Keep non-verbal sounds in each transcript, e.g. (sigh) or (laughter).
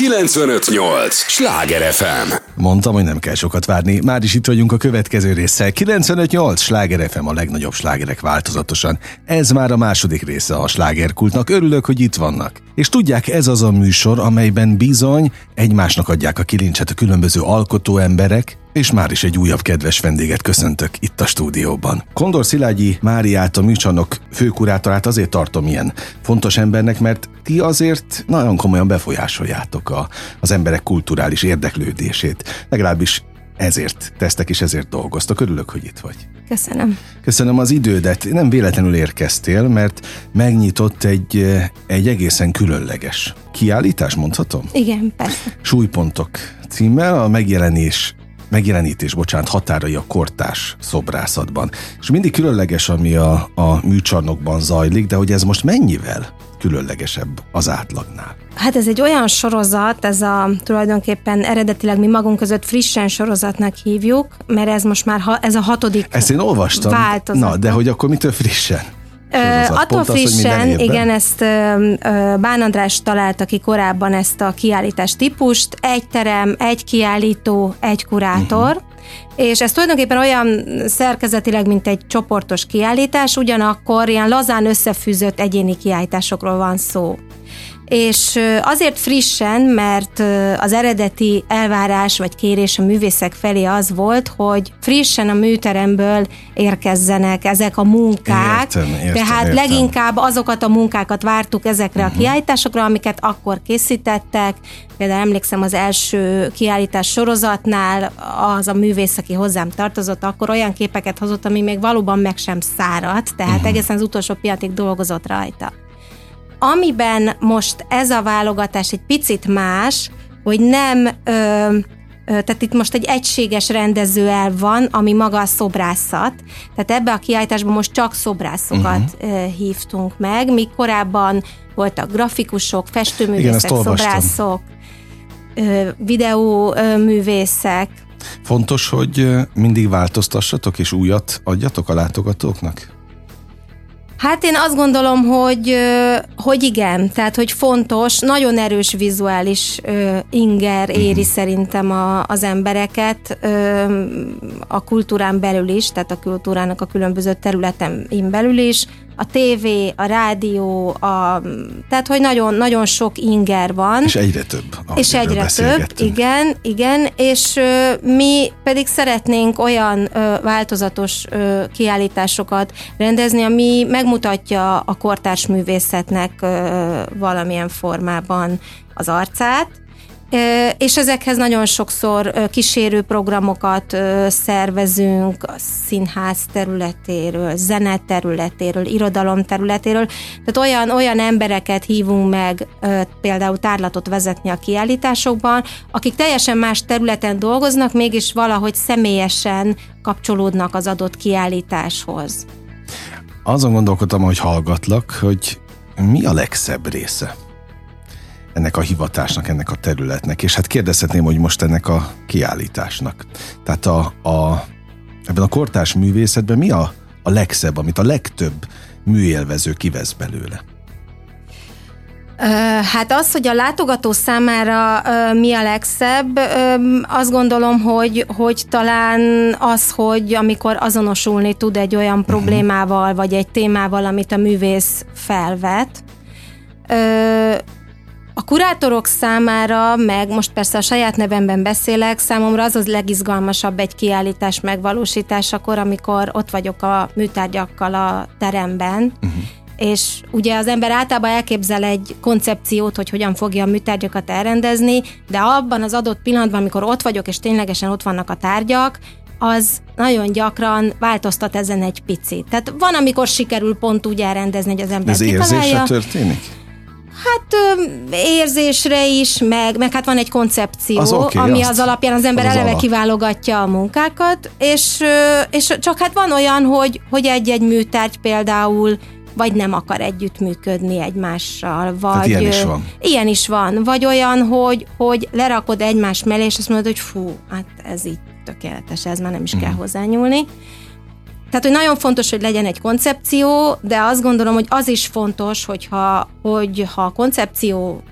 958! Sláger FM! Mondtam, hogy nem kell sokat várni. Már is itt vagyunk a következő résszel. 958! Sláger FM a legnagyobb slágerek változatosan. Ez már a második része a slágerkultnak. Örülök, hogy itt vannak. És tudják, ez az a műsor, amelyben bizony egymásnak adják a kilincset a különböző alkotó emberek, és már is egy újabb kedves vendéget köszöntök itt a stúdióban. Kondor Szilágyi Máriát, a műcsarnok főkurátorát azért tartom ilyen fontos embernek, mert ti azért nagyon komolyan befolyásoljátok a, az emberek kulturális érdeklődését. Legalábbis ezért tesztek és ezért dolgoztok. Örülök, hogy itt vagy. Köszönöm. Köszönöm az idődet. Nem véletlenül érkeztél, mert megnyitott egy, egy egészen különleges kiállítás, mondhatom? Igen, persze. Súlypontok címmel a megjelenés megjelenítés, bocsánat, határai a kortás szobrászatban. És mindig különleges, ami a, a műcsarnokban zajlik, de hogy ez most mennyivel különlegesebb az átlagnál? Hát ez egy olyan sorozat, ez a tulajdonképpen eredetileg mi magunk között frissen sorozatnak hívjuk, mert ez most már ha, ez a hatodik Ezt én olvastam. változat. Na, de hogy akkor mitől frissen? Ö, attól frissen, az, igen, ezt Bán András találta ki korábban ezt a kiállítás típust, egy terem, egy kiállító, egy kurátor, uh-huh. és ez tulajdonképpen olyan szerkezetileg, mint egy csoportos kiállítás, ugyanakkor ilyen lazán összefűzött egyéni kiállításokról van szó és azért frissen, mert az eredeti elvárás vagy kérés a művészek felé az volt, hogy frissen a műteremből érkezzenek ezek a munkák, értem, értem, tehát értem. leginkább azokat a munkákat vártuk ezekre uh-huh. a kiállításokra, amiket akkor készítettek, például emlékszem az első kiállítás sorozatnál az a művész, aki hozzám tartozott, akkor olyan képeket hozott, ami még valóban meg sem száradt, tehát uh-huh. egészen az utolsó piatig dolgozott rajta. Amiben most ez a válogatás egy picit más, hogy nem, ö, ö, tehát itt most egy egységes rendező van, ami maga a szobrászat. Tehát ebbe a kiállításban most csak szobrászokat uh-huh. hívtunk meg, míg korábban voltak grafikusok, festőművészek, Igen, szobrászok, videóművészek. Fontos, hogy mindig változtassatok és újat adjatok a látogatóknak? Hát én azt gondolom, hogy, hogy igen, tehát hogy fontos, nagyon erős vizuális inger éri uh-huh. szerintem a, az embereket a kultúrán belül is, tehát a kultúrának a különböző területen belül is, a tévé, a rádió, a, tehát hogy nagyon, nagyon sok inger van. És egyre több. És egyre több, igen, igen, és ö, mi pedig szeretnénk olyan ö, változatos ö, kiállításokat rendezni, ami megmutatja a kortárs művészetnek ö, valamilyen formában az arcát, és ezekhez nagyon sokszor kísérő programokat szervezünk a színház területéről, zene területéről, irodalom területéről. Tehát olyan, olyan embereket hívunk meg például tárlatot vezetni a kiállításokban, akik teljesen más területen dolgoznak, mégis valahogy személyesen kapcsolódnak az adott kiállításhoz. Azon gondolkodtam, hogy hallgatlak, hogy mi a legszebb része ennek a hivatásnak, ennek a területnek. És hát kérdezhetném, hogy most ennek a kiállításnak. Tehát a, a, ebben a kortás művészetben mi a, a legszebb, amit a legtöbb műélvező kivesz belőle? Hát az, hogy a látogató számára mi a legszebb, azt gondolom, hogy, hogy talán az, hogy amikor azonosulni tud egy olyan mhm. problémával, vagy egy témával, amit a művész felvet, a kurátorok számára, meg most persze a saját nevemben beszélek, számomra az az legizgalmasabb egy kiállítás megvalósításakor, amikor ott vagyok a műtárgyakkal a teremben, uh-huh. és ugye az ember általában elképzel egy koncepciót, hogy hogyan fogja a műtárgyakat elrendezni, de abban az adott pillanatban, amikor ott vagyok, és ténylegesen ott vannak a tárgyak, az nagyon gyakran változtat ezen egy picit. Tehát van, amikor sikerül pont úgy elrendezni, hogy az ember Ez érzésre történik? Hát érzésre is, meg, meg hát van egy koncepció, az okay, ami azt, az alapján az ember az eleve alap. kiválogatja a munkákat, és, és csak hát van olyan, hogy, hogy egy-egy műtárgy például vagy nem akar együttműködni egymással, vagy... Hát ilyen is van. Ilyen is van. Vagy olyan, hogy, hogy lerakod egymás mellé, és azt mondod, hogy fú, hát ez így tökéletes, ez már nem is mm. kell hozzányúlni. Tehát, hogy nagyon fontos, hogy legyen egy koncepció, de azt gondolom, hogy az is fontos, hogyha, hogy ha a koncepció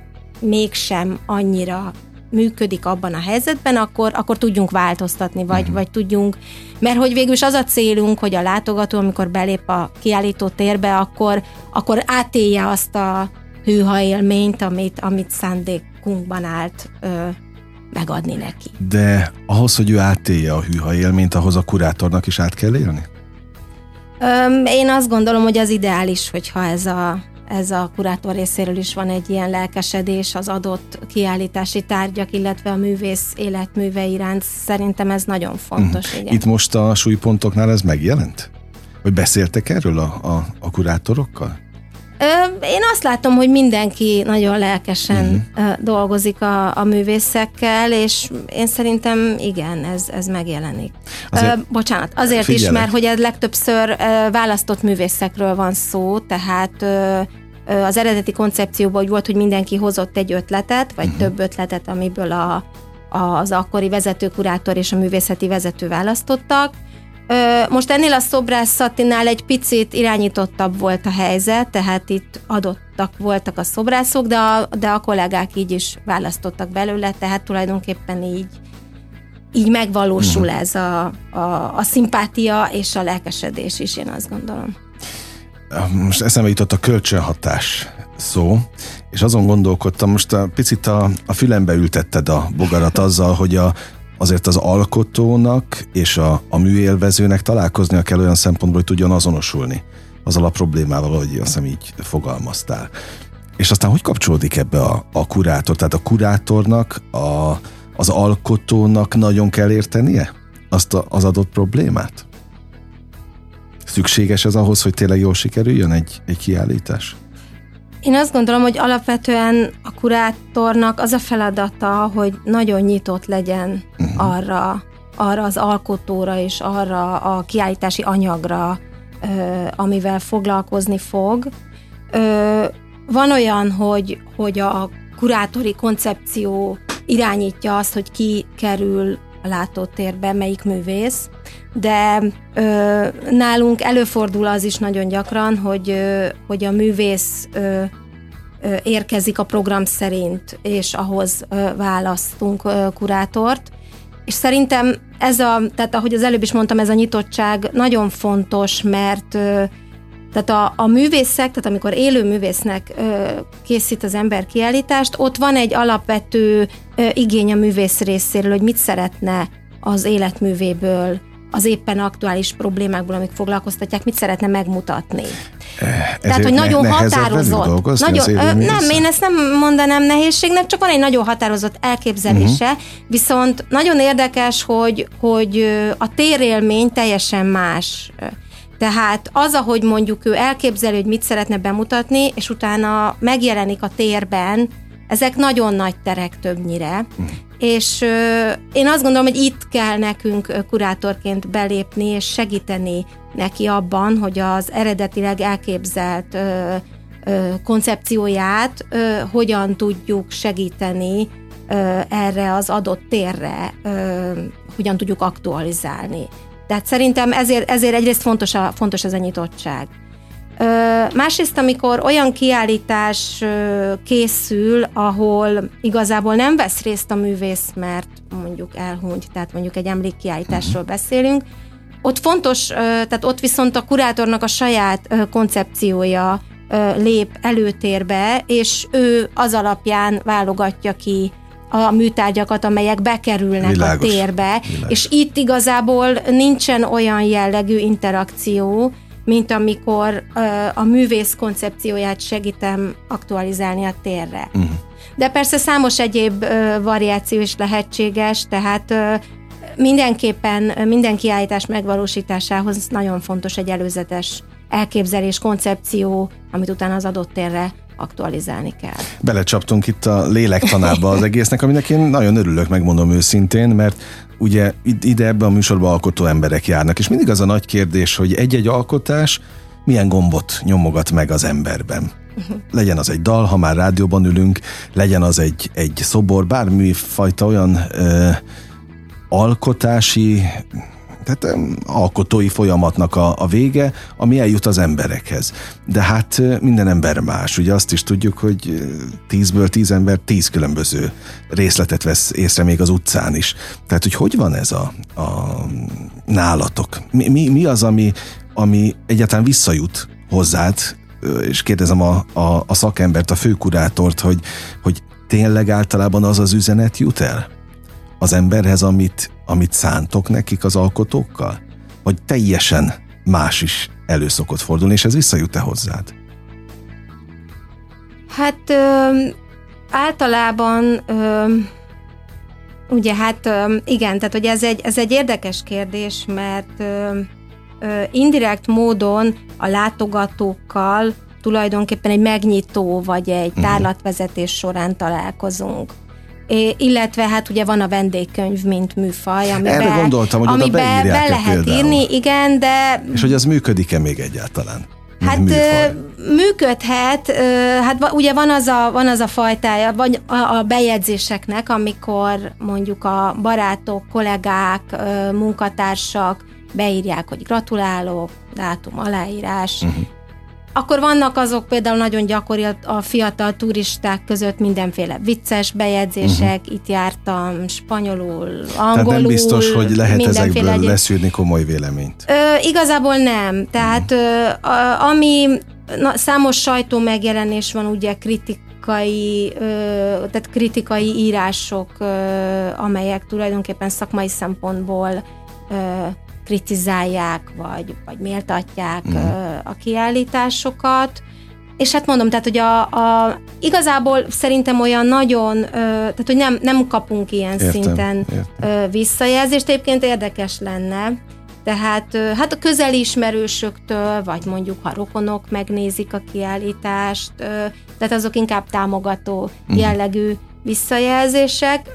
mégsem annyira működik abban a helyzetben, akkor, akkor tudjunk változtatni, vagy, uh-huh. vagy tudjunk, mert hogy végül is az a célunk, hogy a látogató, amikor belép a kiállító térbe, akkor, akkor átélje azt a hűha élményt, amit, amit szándékunkban állt ö, megadni neki. De ahhoz, hogy ő átélje a hűha élményt, ahhoz a kurátornak is át kell élni? Öm, én azt gondolom, hogy az ideális, hogyha ez a, ez a kurátor részéről is van egy ilyen lelkesedés az adott kiállítási tárgyak, illetve a művész életműve iránt. Szerintem ez nagyon fontos. Uh-huh. Igen. Itt most a súlypontoknál ez megjelent? Vagy beszéltek erről a, a, a kurátorokkal? Én azt látom, hogy mindenki nagyon lelkesen uh-huh. dolgozik a, a művészekkel, és én szerintem igen, ez, ez megjelenik. Azért, bocsánat, azért figyelek. is, mert hogy ez legtöbbször választott művészekről van szó, tehát az eredeti koncepcióban úgy volt, hogy mindenki hozott egy ötletet, vagy uh-huh. több ötletet, amiből a, az akkori vezetőkurátor és a művészeti vezető választottak, most ennél a szobrászatinál egy picit irányítottabb volt a helyzet, tehát itt adottak voltak a szobrászok, de a, de a kollégák így is választottak belőle, tehát tulajdonképpen így így megvalósul uh-huh. ez a, a, a szimpátia és a lelkesedés is, én azt gondolom. Most eszembe jutott a kölcsönhatás szó, és azon gondolkodtam, most a picit a, a fülembe ültetted a bogarat azzal, hogy a, azért az alkotónak és a, a műélvezőnek találkoznia kell olyan szempontból, hogy tudjon azonosulni azzal a problémával, hogy azt hiszem így fogalmaztál. És aztán hogy kapcsolódik ebbe a, a kurátor? Tehát a kurátornak, a, az alkotónak nagyon kell értenie azt a, az adott problémát? Szükséges ez ahhoz, hogy tényleg jól sikerüljön egy, egy kiállítás? Én azt gondolom, hogy alapvetően a kurátornak az a feladata, hogy nagyon nyitott legyen uh-huh. arra, arra az alkotóra és arra a kiállítási anyagra, amivel foglalkozni fog. Van olyan, hogy, hogy a kurátori koncepció irányítja azt, hogy ki kerül a látótérbe, melyik művész, de ö, nálunk előfordul az is nagyon gyakran, hogy, ö, hogy a művész ö, ö, érkezik a program szerint, és ahhoz ö, választunk ö, kurátort, és szerintem ez a, tehát ahogy az előbb is mondtam, ez a nyitottság nagyon fontos, mert ö, tehát a, a művészek, tehát amikor élő művésznek ö, készít az ember kiállítást, ott van egy alapvető ö, igény a művész részéről, hogy mit szeretne az életművéből, az éppen aktuális problémákból, amik foglalkoztatják, mit szeretne megmutatni. Ezért Tehát, hogy nagyon határozott. Nagyon, ö, nem, én ezt nem mondanám nehézségnek, csak van egy nagyon határozott elképzelése, uh-huh. viszont nagyon érdekes, hogy, hogy a térélmény teljesen más. Tehát az, ahogy mondjuk ő elképzeli, hogy mit szeretne bemutatni, és utána megjelenik a térben, ezek nagyon nagy terek többnyire, uh-huh és én azt gondolom, hogy itt kell nekünk kurátorként belépni és segíteni neki abban, hogy az eredetileg elképzelt koncepcióját hogyan tudjuk segíteni erre az adott térre, hogyan tudjuk aktualizálni. Tehát szerintem ezért, ezért egyrészt fontos, a, fontos ez a nyitottság. Másrészt, amikor olyan kiállítás készül, ahol igazából nem vesz részt a művész, mert mondjuk elhunyt, tehát mondjuk egy emlékkiállításról mhm. beszélünk, ott fontos, tehát ott viszont a kurátornak a saját koncepciója lép előtérbe, és ő az alapján válogatja ki a műtárgyakat, amelyek bekerülnek Világos. a térbe, Világos. és itt igazából nincsen olyan jellegű interakció, mint amikor a művész koncepcióját segítem aktualizálni a térre. Uh-huh. De persze számos egyéb variáció is lehetséges, tehát mindenképpen minden kiállítás megvalósításához nagyon fontos egy előzetes elképzelés, koncepció, amit utána az adott térre aktualizálni kell. Belecsaptunk itt a lélektanába az egésznek, aminek én nagyon örülök, megmondom őszintén, mert ugye ide ebbe a műsorba alkotó emberek járnak, és mindig az a nagy kérdés, hogy egy-egy alkotás milyen gombot nyomogat meg az emberben. Legyen az egy dal, ha már rádióban ülünk, legyen az egy, egy szobor, bármi fajta olyan ö, alkotási tehát alkotói folyamatnak a, a vége, ami eljut az emberekhez. De hát minden ember más. Ugye azt is tudjuk, hogy tízből tíz ember tíz különböző részletet vesz észre még az utcán is. Tehát, hogy hogy van ez a, a nálatok? Mi, mi, mi az, ami, ami egyáltalán visszajut hozzád, és kérdezem a, a, a szakembert, a főkurátort, hogy, hogy tényleg általában az az üzenet jut el az emberhez, amit, amit szántok nekik az alkotókkal? Vagy teljesen más is elő szokott fordulni, és ez visszajut-e hozzád? Hát ö, általában ö, ugye hát ö, igen, tehát hogy ez egy, ez egy érdekes kérdés, mert ö, ö, indirekt módon a látogatókkal tulajdonképpen egy megnyitó vagy egy mhm. tárlatvezetés során találkozunk. É, illetve hát ugye van a vendégkönyv, mint műfaj, amiben, Erre gondoltam, hogy amiben be lehet például. írni, igen, de... És hogy az működik-e még egyáltalán? Hát műfaj. működhet, hát ugye van az a, van az a fajtája, vagy a, a bejegyzéseknek, amikor mondjuk a barátok, kollégák, munkatársak beírják, hogy gratulálok, dátum, aláírás, uh-huh. Akkor vannak azok például nagyon gyakori a fiatal turisták között mindenféle vicces bejegyzések, uh-huh. itt jártam spanyolul, angolul. Tehát nem biztos, hogy lehet ezekből egy... leszűrni komoly véleményt. Ö, igazából nem. Tehát uh-huh. ö, a, ami na, számos sajtó megjelenés van ugye kritikai, ö, tehát kritikai írások, amelyek tulajdonképpen szakmai szempontból kritizálják, vagy, vagy méltatják mm. a kiállításokat. És hát mondom, tehát, hogy a, a, igazából szerintem olyan nagyon, tehát, hogy nem, nem kapunk ilyen értem, szinten értem. visszajelzést. Egyébként érdekes lenne, tehát hát a közeli ismerősöktől, vagy mondjuk ha rokonok megnézik a kiállítást, tehát azok inkább támogató mm. jellegű visszajelzések.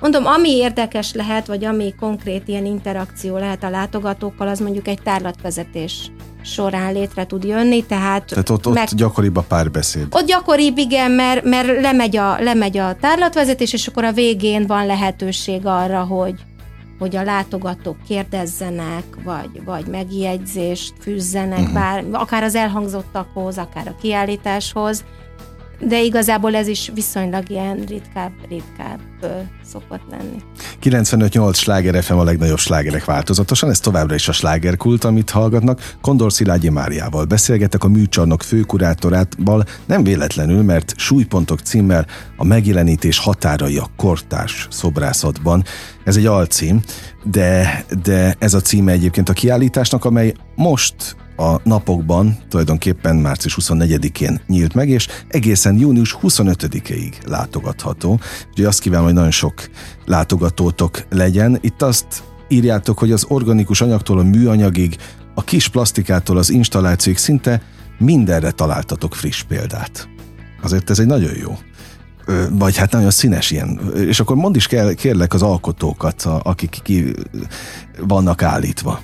Mondom, ami érdekes lehet, vagy ami konkrét ilyen interakció lehet a látogatókkal, az mondjuk egy tárlatvezetés során létre tud jönni, tehát... Tehát ott, ott meg, gyakoribb a párbeszéd. Ott gyakoribb, igen, mert, mert lemegy, a, lemegy a tárlatvezetés, és akkor a végén van lehetőség arra, hogy, hogy a látogatók kérdezzenek, vagy, vagy megjegyzést fűzzenek, uh-huh. bár akár az elhangzottakhoz, akár a kiállításhoz, de igazából ez is viszonylag ilyen ritkább, ritkább szokott lenni. 95-8 sláger FM a legnagyobb slágerek változatosan, ez továbbra is a slágerkult, amit hallgatnak. Kondor Szilágyi Máriával beszélgetek a műcsarnok főkurátorátval, nem véletlenül, mert súlypontok címmel a megjelenítés határai a kortárs szobrászatban. Ez egy alcím, de, de ez a címe egyébként a kiállításnak, amely most a napokban, tulajdonképpen március 24-én nyílt meg, és egészen június 25-ig látogatható. Úgyhogy azt kívánom, hogy nagyon sok látogatótok legyen. Itt azt írjátok, hogy az organikus anyagtól a műanyagig, a kis plastikától az installációig szinte mindenre találtatok friss példát. Azért ez egy nagyon jó vagy hát nagyon színes ilyen. És akkor mondd is kell, kérlek az alkotókat, akik ki vannak állítva.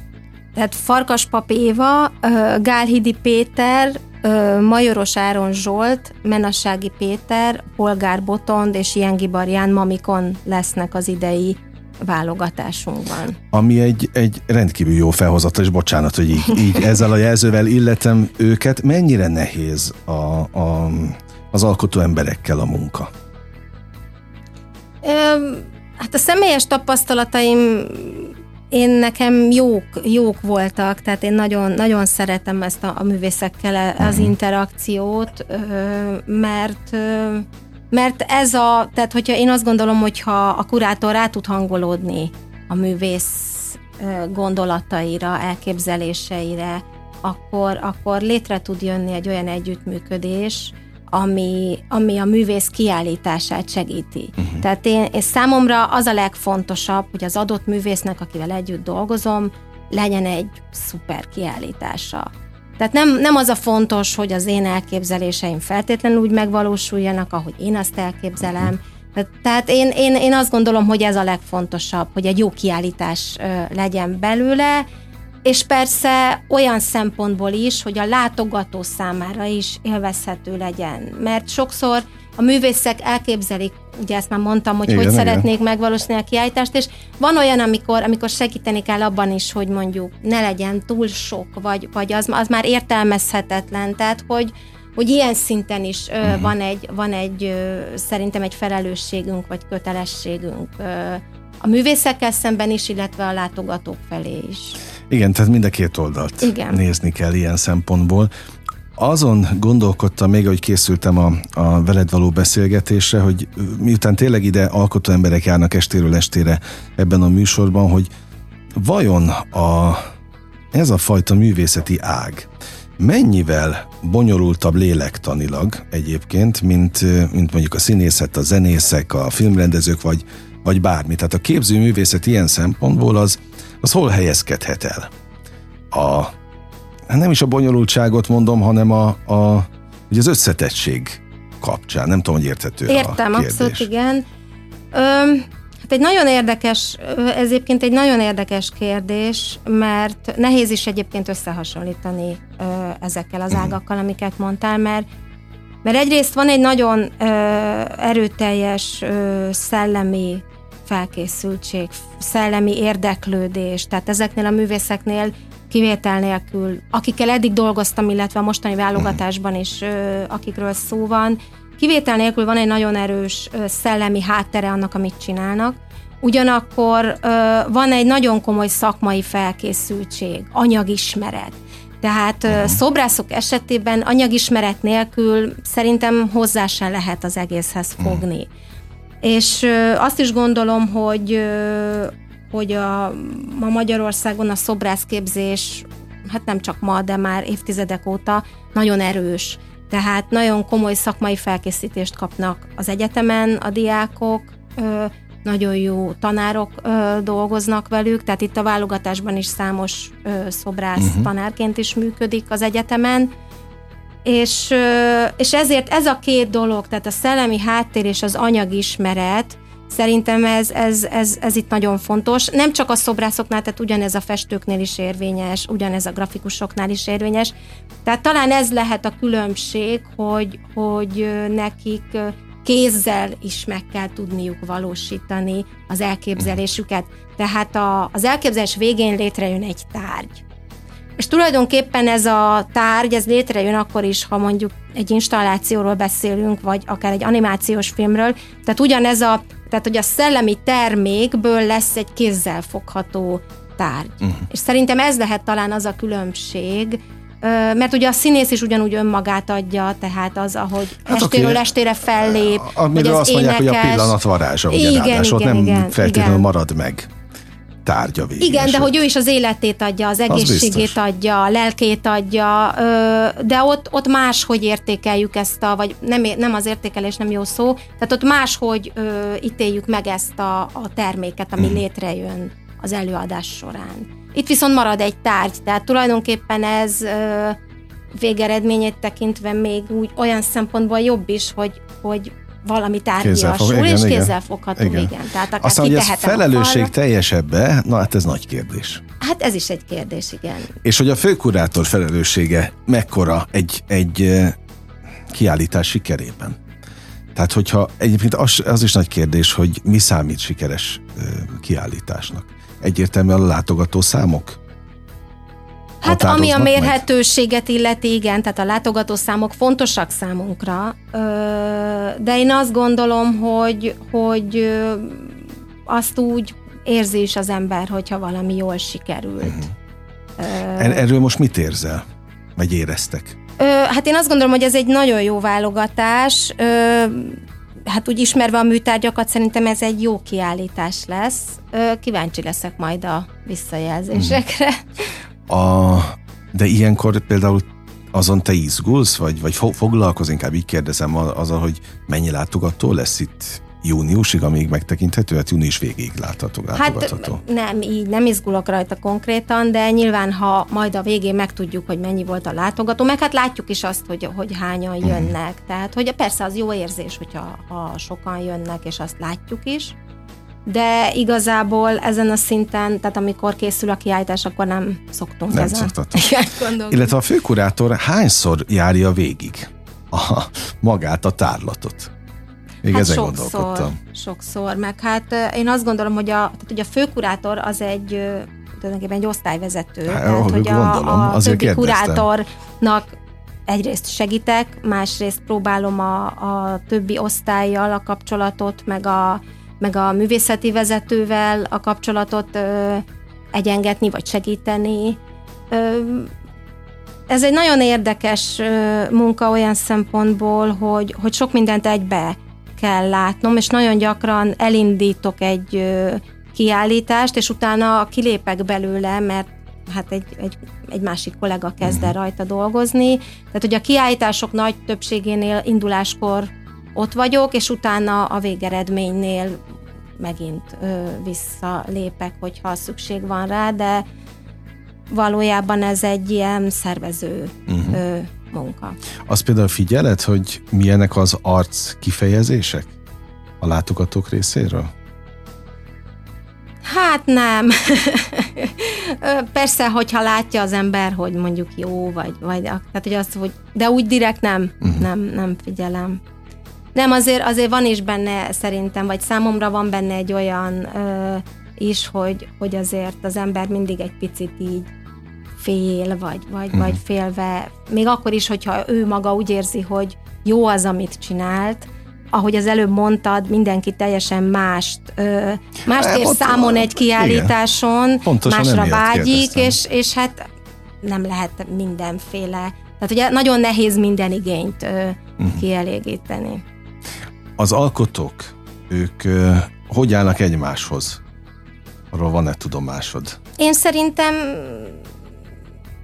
Tehát Farkas Pap Éva, Gálhidi Péter, Majoros Áron Zsolt, Menassági Péter, Polgár Botond és Jengi Barján Mamikon lesznek az idei válogatásunkban. Ami egy, egy rendkívül jó felhozata, és bocsánat, hogy így, így ezzel a jelzővel illetem őket. Mennyire nehéz a, a, az alkotó emberekkel a munka? Hát a személyes tapasztalataim én nekem jók, jók voltak, tehát én nagyon, nagyon szeretem ezt a, a művészekkel az uh-huh. interakciót, mert mert ez a, tehát hogyha én azt gondolom, hogyha a kurátor rá tud hangolódni a művész gondolataira, elképzeléseire, akkor, akkor létre tud jönni egy olyan együttműködés, ami, ami a művész kiállítását segíti. Uh-huh. Tehát én, és számomra az a legfontosabb, hogy az adott művésznek, akivel együtt dolgozom, legyen egy szuper kiállítása. Tehát nem, nem az a fontos, hogy az én elképzeléseim feltétlenül úgy megvalósuljanak, ahogy én azt elképzelem. Uh-huh. Tehát én, én, én azt gondolom, hogy ez a legfontosabb, hogy egy jó kiállítás legyen belőle, és persze olyan szempontból is, hogy a látogató számára is élvezhető legyen. Mert sokszor a művészek elképzelik, ugye ezt már mondtam, hogy igen, hogy igen. szeretnék megvalósítani a kiállítást, és van olyan, amikor, amikor segíteni kell abban is, hogy mondjuk ne legyen túl sok, vagy, vagy az, az már értelmezhetetlen, tehát hogy, hogy ilyen szinten is ö, uh-huh. van egy, van egy ö, szerintem egy felelősségünk, vagy kötelességünk ö, a művészekkel szemben is, illetve a látogatók felé is. Igen, tehát mind a két oldalt Igen. nézni kell ilyen szempontból. Azon gondolkodtam még, hogy készültem a, a veled való beszélgetésre, hogy miután tényleg ide alkotó emberek járnak estéről estére ebben a műsorban, hogy vajon a, ez a fajta művészeti ág mennyivel bonyolultabb lélektanilag egyébként, mint, mint mondjuk a színészet, a zenészek, a filmrendezők, vagy, vagy bármi. Tehát a képzőművészet ilyen szempontból az, az hol helyezkedhet el? A, hát nem is a bonyolultságot mondom, hanem a, a, ugye az összetettség kapcsán. Nem tudom, hogy érthető Értem, a kérdés. abszolút igen. Öm, hát egy nagyon érdekes, ez egyébként egy nagyon érdekes kérdés, mert nehéz is egyébként összehasonlítani ö, ezekkel az mhm. ágakkal, amiket mondtál, mert mert egyrészt van egy nagyon ö, erőteljes ö, szellemi felkészültség, szellemi érdeklődés, tehát ezeknél a művészeknél kivétel nélkül, akikkel eddig dolgoztam, illetve a mostani válogatásban is, akikről szó van, kivétel nélkül van egy nagyon erős szellemi háttere annak, amit csinálnak, ugyanakkor van egy nagyon komoly szakmai felkészültség, anyagismeret. Tehát uh-huh. szobrászok esetében anyagismeret nélkül szerintem hozzá se lehet az egészhez fogni. Uh-huh. És azt is gondolom, hogy hogy a, ma Magyarországon a szobrászképzés, hát nem csak ma, de már évtizedek óta nagyon erős. Tehát nagyon komoly szakmai felkészítést kapnak az egyetemen a diákok, nagyon jó tanárok dolgoznak velük, tehát itt a válogatásban is számos szobrász uh-huh. tanárként is működik az egyetemen, és, és ezért ez a két dolog, tehát a szellemi háttér és az anyagismeret, Szerintem ez, ez, ez, ez itt nagyon fontos. Nem csak a szobrászoknál, tehát ugyanez a festőknél is érvényes, ugyanez a grafikusoknál is érvényes. Tehát talán ez lehet a különbség, hogy, hogy nekik kézzel is meg kell tudniuk valósítani az elképzelésüket. Tehát a, az elképzelés végén létrejön egy tárgy. És tulajdonképpen ez a tárgy, ez létrejön akkor is, ha mondjuk egy installációról beszélünk, vagy akár egy animációs filmről. Tehát ugyanez a, tehát hogy a szellemi termékből lesz egy kézzel fogható tárgy. Uh-huh. És szerintem ez lehet talán az a különbség, mert ugye a színész is ugyanúgy önmagát adja, tehát az, ahogy hát estéről okay. estére fellép. Amiről azt mondják, énekes. hogy a pillanat varázsa, ugye igen, igen, nem igen, feltétlenül igen. marad meg tárgya végén. Igen, de hogy ő is az életét adja, az egészségét az adja, a lelkét adja, de ott, ott máshogy értékeljük ezt a, vagy nem, nem az értékelés nem jó szó, tehát ott máshogy ítéljük meg ezt a, a terméket, ami mm. létrejön az előadás során. Itt viszont marad egy tárgy, tehát tulajdonképpen ez végeredményét tekintve még úgy olyan szempontból jobb is, hogy, hogy valami tárgyiasul, igen, és igen, fogható, igen. igen. Tehát akár Aztán, hogy ez felelősség teljesebbe, na hát ez nagy kérdés. Hát ez is egy kérdés, igen. És hogy a főkurátor felelőssége mekkora egy, egy kiállítás sikerében? Tehát, hogyha egyébként az, az is nagy kérdés, hogy mi számít sikeres kiállításnak. Egyértelműen a látogató számok? Hát ami a mérhetőséget illeti, igen, tehát a látogatószámok fontosak számunkra, de én azt gondolom, hogy, hogy azt úgy érzi is az ember, hogyha valami jól sikerült. Uh-huh. Erről most mit érzel? Vagy éreztek? Hát én azt gondolom, hogy ez egy nagyon jó válogatás. Hát úgy ismerve a műtárgyakat, szerintem ez egy jó kiállítás lesz. Kíváncsi leszek majd a visszajelzésekre. A, de ilyenkor például azon te izgulsz, vagy, vagy foglalkoz, inkább így kérdezem azzal, hogy mennyi látogató lesz itt júniusig, amíg megtekinthető, hát június végéig látható, látogatható. Hát nem, így nem izgulok rajta konkrétan, de nyilván, ha majd a végén megtudjuk, hogy mennyi volt a látogató, meg hát látjuk is azt, hogy, hogy hányan mhm. jönnek. Mm. Tehát, hogy persze az jó érzés, hogyha ha sokan jönnek, és azt látjuk is, de igazából ezen a szinten, tehát amikor készül a kiállítás, akkor nem szoktunk nem ezen. (laughs) Illetve a főkurátor hányszor járja végig a, magát a tárlatot? Még hát ezen sokszor, gondolkodtam. Sokszor, meg hát én azt gondolom, hogy a, tehát, hogy a főkurátor az egy tulajdonképpen egy osztályvezető. Hát, tehát, hogy gondolom, a, a többi kérdeztem. kurátornak egyrészt segítek, másrészt próbálom a, a többi osztályjal a kapcsolatot, meg a, meg a művészeti vezetővel a kapcsolatot ö, egyengetni, vagy segíteni. Ö, ez egy nagyon érdekes ö, munka olyan szempontból, hogy, hogy sok mindent egybe kell látnom, és nagyon gyakran elindítok egy ö, kiállítást, és utána kilépek belőle, mert hát egy, egy, egy másik kollega kezd el rajta dolgozni. Tehát, hogy a kiállítások nagy többségénél induláskor ott vagyok, és utána a végeredménynél megint ö, visszalépek, hogyha szükség van rá, de valójában ez egy ilyen szervező uh-huh. ö, munka. Azt például figyeled, hogy milyenek az arc kifejezések a látogatók részéről? Hát nem. (laughs) Persze, hogyha látja az ember, hogy mondjuk jó, vagy, vagy tehát, hogy azt, hogy, de úgy direkt nem, uh-huh. nem, nem figyelem. Nem, azért, azért van is benne szerintem, vagy számomra van benne egy olyan ö, is, hogy, hogy azért az ember mindig egy picit így fél, vagy, vagy, uh-huh. vagy félve, még akkor is, hogyha ő maga úgy érzi, hogy jó az, amit csinált, ahogy az előbb mondtad, mindenki teljesen mást, ö, mást ér számon egy kiállításon, másra vágyik, és, és hát nem lehet mindenféle. Tehát ugye nagyon nehéz minden igényt ö, uh-huh. kielégíteni. Az alkotók, ők ö, hogy állnak egymáshoz? Arról van-e tudomásod? Én szerintem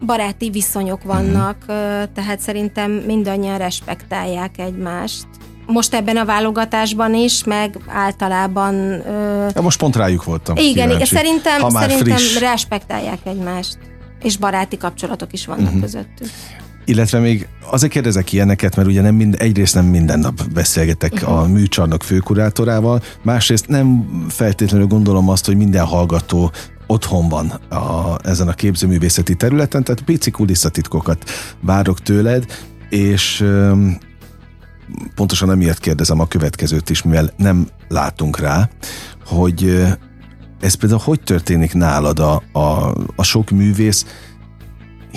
baráti viszonyok vannak, uh-huh. tehát szerintem mindannyian respektálják egymást most ebben a válogatásban is, meg általában... Ö... Ja, most pont rájuk voltam. Igen, igen szerintem, szerintem respektálják egymást, és baráti kapcsolatok is vannak uh-huh. közöttük. Illetve még azért kérdezek ilyeneket, mert ugye nem mind, egyrészt nem minden nap beszélgetek uh-huh. a műcsarnok főkurátorával, másrészt nem feltétlenül gondolom azt, hogy minden hallgató otthon van a, ezen a képzőművészeti területen, tehát pici kulisszatitkokat várok tőled, és pontosan emiatt kérdezem a következőt is, mivel nem látunk rá, hogy ez például hogy történik nálad a, a, a sok művész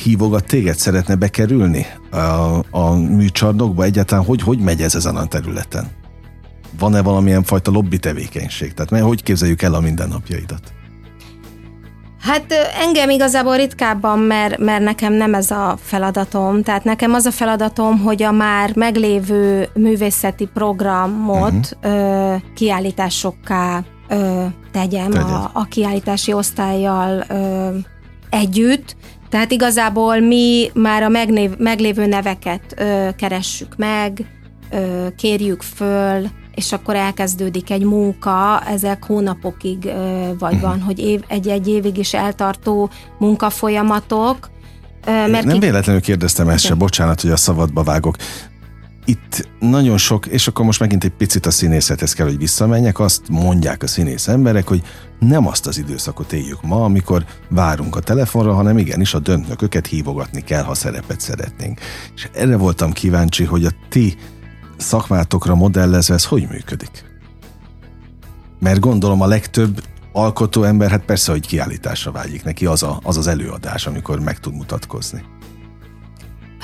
hívogat téged, szeretne bekerülni a, a műcsarnokba? Egyáltalán hogy, hogy megy ez ezen a területen? Van-e valamilyen fajta lobby tevékenység? Tehát mert hogy képzeljük el a mindennapjaidat? Hát engem igazából ritkábban, mert, mert nekem nem ez a feladatom. Tehát nekem az a feladatom, hogy a már meglévő művészeti programot uh-huh. ö, kiállításokká ö, tegyem a, a kiállítási osztályjal ö, együtt. Tehát igazából mi már a megnév, meglévő neveket ö, keressük meg, ö, kérjük föl, és akkor elkezdődik egy munka, ezek hónapokig vagy uh-huh. van, hogy év, egy-egy évig is eltartó munkafolyamatok. Mert Nem ki... véletlenül kérdeztem ezt se, bocsánat, hogy a szabadba vágok. Itt nagyon sok, és akkor most megint egy picit a színészethez kell, hogy visszamenjek, azt mondják a színész emberek, hogy nem azt az időszakot éljük ma, amikor várunk a telefonra, hanem igenis a döntnököket hívogatni kell, ha szerepet szeretnénk. És erre voltam kíváncsi, hogy a ti szakmátokra modellezve ez hogy működik? Mert gondolom a legtöbb alkotó ember, hát persze, hogy kiállításra vágyik neki, az, a, az az előadás, amikor meg tud mutatkozni.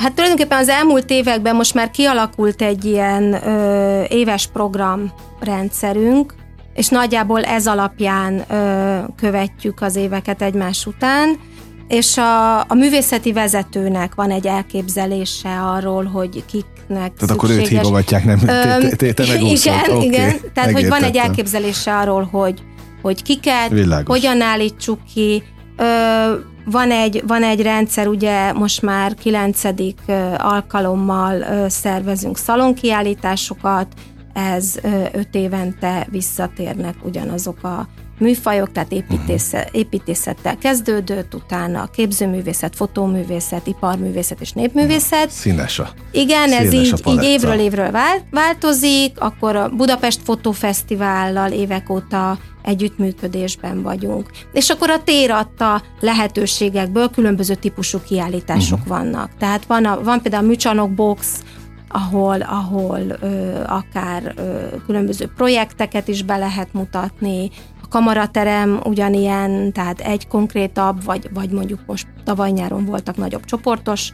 Hát tulajdonképpen az elmúlt években most már kialakult egy ilyen ö, éves programrendszerünk, és nagyjából ez alapján ö, követjük az éveket egymás után, és a, a művészeti vezetőnek van egy elképzelése arról, hogy kik Tehát szükséges. akkor őt hívogatják, nem te, te Igen, okay, igen. Tehát, hogy van egy elképzelése arról, hogy, hogy kiket, Világos. hogyan állítsuk ki. Ö, van egy, van egy rendszer, ugye most már kilencedik alkalommal szervezünk szalonkiállításokat, ez öt évente visszatérnek ugyanazok a műfajok, tehát építészet, építészettel kezdődött, utána képzőművészet, fotóművészet, iparművészet és népművészet. Színes a Igen, színes ez így, így évről évről változik, akkor a Budapest Fotófesztivállal évek óta együttműködésben vagyunk. És akkor a tér adta lehetőségekből különböző típusú kiállítások uh-huh. vannak. Tehát van, a, van például a Műcsarnok Box, ahol, ahol ö, akár ö, különböző projekteket is be lehet mutatni, a kamaraterem ugyanilyen, tehát egy konkrétabb, vagy, vagy mondjuk most tavaly nyáron voltak nagyobb csoportos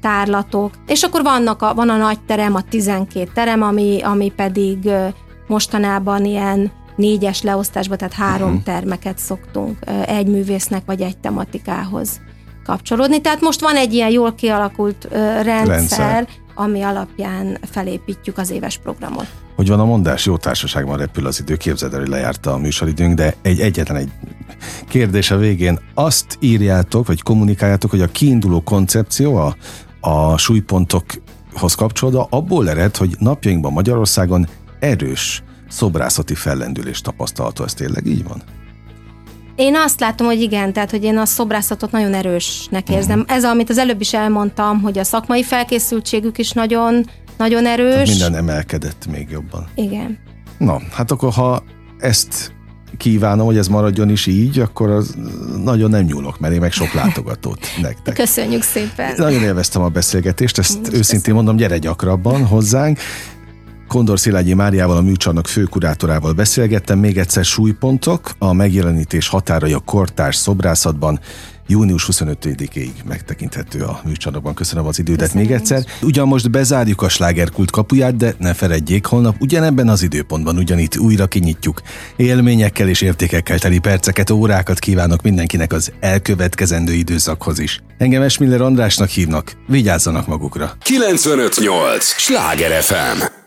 tárlatok, és akkor vannak a, van a nagy terem, a 12 terem, ami, ami pedig mostanában ilyen négyes leosztásba, tehát három uh-huh. termeket szoktunk egy művésznek vagy egy tematikához kapcsolódni. Tehát most van egy ilyen jól kialakult rendszer, rendszer, ami alapján felépítjük az éves programot. Hogy van a mondás, jó társaságban repül az idő, képzeld el, hogy lejárta a műsoridőnk, de egy egyetlen egy kérdés a végén. Azt írjátok, vagy kommunikáljátok, hogy a kiinduló koncepció, a, a súlypontokhoz kapcsolódva abból ered, hogy napjainkban Magyarországon erős szobrászati fellendülés tapasztalható. Ez tényleg így van? Én azt látom, hogy igen, tehát hogy én a szobrászatot nagyon erősnek érzem. Uh-huh. Ez, amit az előbb is elmondtam, hogy a szakmai felkészültségük is nagyon, nagyon erős. Tehát minden emelkedett még jobban. Igen. Na, hát akkor ha ezt kívánom, hogy ez maradjon is így, akkor az nagyon nem nyúlok, mert én meg sok látogatót (laughs) nektek. Köszönjük szépen. Nagyon élveztem a beszélgetést, ezt Most őszintén köszönöm. mondom, gyere gyakrabban hozzánk. Kondor Szilágyi Máriával, a műcsarnok főkurátorával beszélgettem. Még egyszer súlypontok, a megjelenítés határai a kortárs szobrászatban június 25-ig megtekinthető a műcsarnokban. Köszönöm az idődet Köszönöm még egyszer. Ugyan most bezárjuk a slágerkult kapuját, de ne feledjék, holnap ugyanebben az időpontban ugyanitt újra kinyitjuk. Élményekkel és értékekkel teli perceket, órákat kívánok mindenkinek az elkövetkezendő időszakhoz is. Engem Esmiller Andrásnak hívnak, vigyázzanak magukra. 958! Sláger FM!